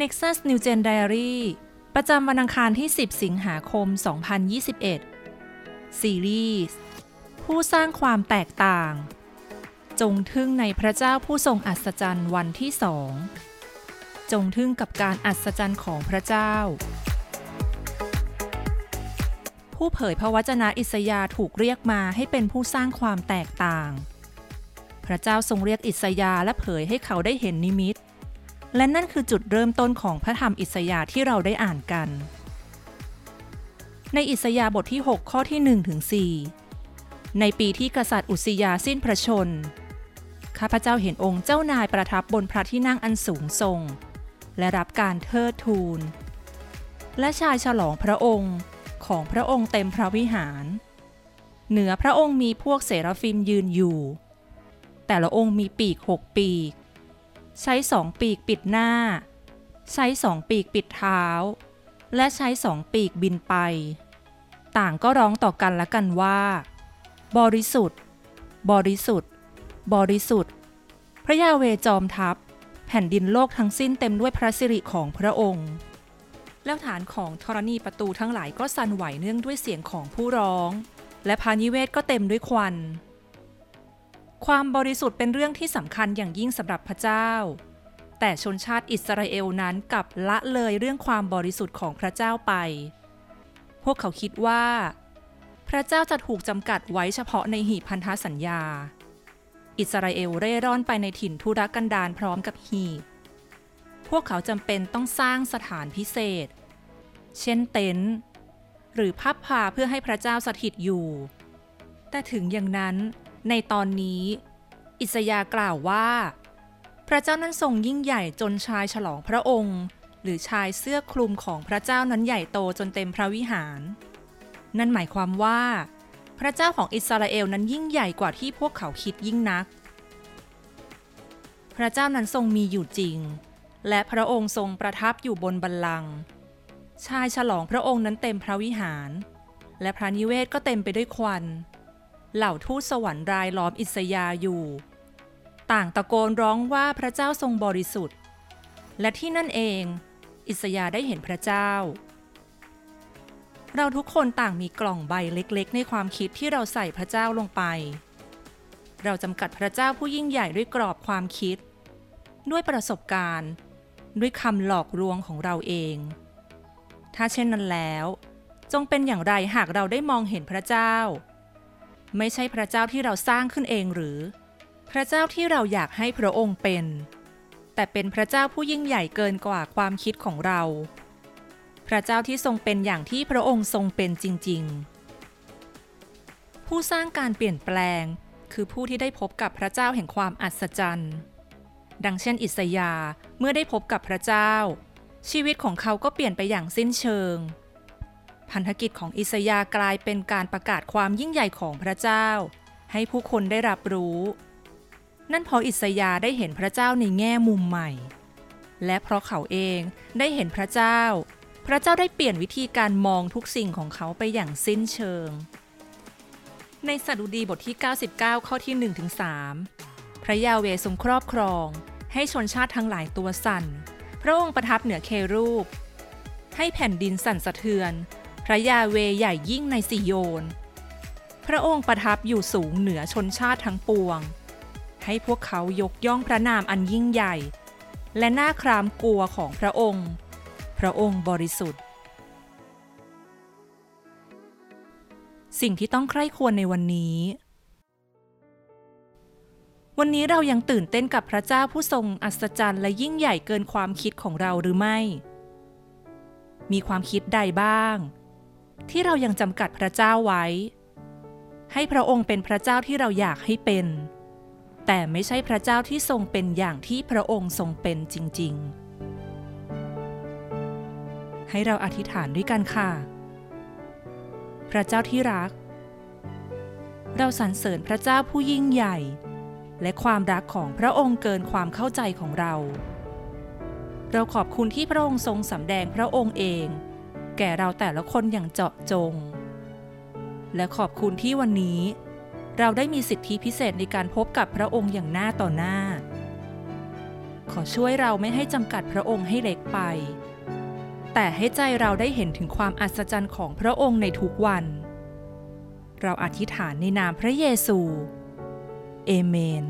Nexus New Gen Diary ประจำวันอังคารที่ 10 สิงหาคม 2021 ซีรีส์ผู้สร้างความแตกต่าง จงทึ่งในพระเจ้าผู้ทรงอัศจรรย์วันที่สองจงทึ่งกับการอัศจรรย์ของพระเจ้า ผู้เผยพระวจนะอิสยาถูกเรียกมาให้เป็นผู้สร้างความแตกต่าง พระเจ้าทรงเรียกอิสยาและเผยให้เขาได้เห็นนิมิต และนั่นคือจุดเริ่มต้นของพระธรรมอิสยาที่เราได้อ่านกัน ในอิสยาบทที่ 6 ข้อที่1ถึง4ในปีที่กษัตริย์อุสยาสิ้นพระชน ข้าพเจ้าเห็นองค์เจ้านายประทับบนพระที่นั่งอันสูงทรง และรับการเทิดทูน และชายฉลองพระองค์ของพระองค์เต็มพระวิหาร เหนือพระองค์มีพวกเสราฟิมยืนอยู่ แต่ละองค์มีปีกหกปีก ใช้สองปีกปิดหน้า ใช้สองปีกปิดเท้า และใช้สองปีกบินไป ต่างก็ร้องต่อกันและกันว่า บริสุทธิ์ บริสุทธิ์ บริสุทธิ์ พระยาเวจอมทัพ แผ่นดินโลกทั้งสิ้นเต็มด้วยพระสิริของพระองค์ แล้วฐานของธรณีประตูทั้งหลายก็สั่นไหวเนื่องด้วยเสียงของผู้ร้อง และพานิเวศก็เต็มด้วยควัน ความบริสุทธิ์เป็นเรื่องที่สำคัญอย่างยิ่งสำหรับพระเจ้า แต่ชนชาติอิสราเอลนั้นกลับละเลยเรื่องความบริสุทธิ์ของพระเจ้าไป พวกเขาคิดว่า พระเจ้าจะถูกจำกัดไว้เฉพาะในหีบพันธสัญญา อิสราเอลเร่ร่อนไปในถิ่นทุรกันดารพร้อมกับหีบ พวกเขาจำเป็นต้องสร้างสถานพิเศษ เช่นเต็นท์หรือพับพาเพื่อให้พระเจ้าสถิตอยู่ แต่ถึงอย่างนั้น ในตอนนี้ อิสยากล่าวว่า พระเจ้านั้นทรงยิ่งใหญ่จนชายฉลองพระองค์ หรือชายเสื้อคลุมของพระเจ้านั้นใหญ่โตจนเต็มพระวิหาร นั่นหมายความว่า พระเจ้าของอิสราเอลนั้นยิ่งใหญ่กว่าที่พวกเขาคิดยิ่งนัก พระเจ้านั้นทรงมีอยู่จริง และพระองค์ทรงประทับอยู่บนบัลลังก์ชายฉลองพระองค์นั้นเต็มพระวิหาร และพระนิเวศก็เต็มไปด้วยควัน เหล่าทูตสวรรค์รายล้อมอิสยาอยู่ ต่างตะโกนร้องว่าพระเจ้าทรงบริสุทธิ์ และที่นั่นเอง อิสยาได้เห็นพระเจ้า เราทุกคนต่างมีกล่องใบเล็กๆ ในความคิดที่เราใส่พระเจ้าลงไป เราจำกัดพระเจ้าผู้ยิ่งใหญ่ด้วยกรอบความคิด ด้วยประสบการณ์ ด้วยคำหลอกลวงของเราเอง ถ้าเช่นนั้นแล้ว จงเป็นอย่างไรหากเราได้มองเห็นพระเจ้า ไม่ใช่พระเจ้าที่เราสร้างขึ้นเองหรือ พระเจ้าที่เราอยากให้พระองค์เป็น แต่เป็นพระเจ้าผู้ยิ่งใหญ่เกินกว่าความคิดของเรา พระเจ้าที่ทรงเป็นอย่างที่พระองค์ทรงเป็นจริง ๆ ผู้สร้างการเปลี่ยนแปลงคือผู้ที่ได้พบกับพระเจ้าแห่งความอัศจรรย์ ดังเช่นอิสยาเมื่อได้พบกับพระเจ้า ชีวิตของเขาก็เปลี่ยนไปอย่างสิ้นเชิง พันธกิจของอิสยากลายเป็นการประกาศความยิ่งใหญ่ของพระเจ้า ให้ผู้คนได้รับรู้ นั่นเพราะอิสยาได้เห็นพระเจ้าในแง่มุมใหม่ และเพราะเขาเองได้เห็นพระเจ้า พระเจ้าได้เปลี่ยนวิธีการมองทุกสิ่งของเขาไปอย่างสิ้นเชิง ในสดุดีบทที่ 99 ข้อที่ 1-3 พระยาเวทรงครอบครอง ให้ชนชาติทั้งหลายตัวสั่น พระองค์ประทับเหนือเครูปให้แผ่นดินสั่นสะเทือน พระยาเวใหญ่ยิ่งในสิโยน พระองค์ประทับอยู่สูงเหนือชนชาติทั้งปวง ให้พวกเขายกย่องพระนามอันยิ่งใหญ่ และหน้าครามกลัวของพระองค์ พระองค์บริสุทธิ์ สิ่งที่ต้องใคร่ควรในวันนี้ วันนี้เรายังตื่นเต้นกับพระเจ้าผู้ทรงอัศจรรย์และยิ่งใหญ่เกินความคิดของเราหรือไม่มีความคิดใดบ้าง ที่เรายังจำกัดพระเจ้าไว้ ให้พระองค์เป็นพระเจ้าที่เราอยากให้เป็น แต่ไม่ใช่พระเจ้าที่ทรงเป็นอย่างที่พระองค์ทรงเป็นจริง ๆ ให้เราอธิษฐานด้วยกันค่ะ พระเจ้าที่รัก เราสรรเสริญพระเจ้าผู้ยิ่งใหญ่ และความรักของพระองค์เกินความเข้าใจของเรา เราขอบคุณที่พระองค์ทรงสำแดงพระองค์เอง แก่เราแต่ละคนอย่างเจาะจง และขอบคุณที่วันนี้ เราได้มีสิทธิพิเศษในการพบกับพระองค์อย่างหน้าต่อหน้า ขอช่วยเราไม่ให้จำกัดพระองค์ให้เล็กไป แต่ให้ใจเราได้เห็นถึงความอัศจรรย์ของพระองค์ในทุกวัน เราอธิษฐานในนามพระเยซู เอเมน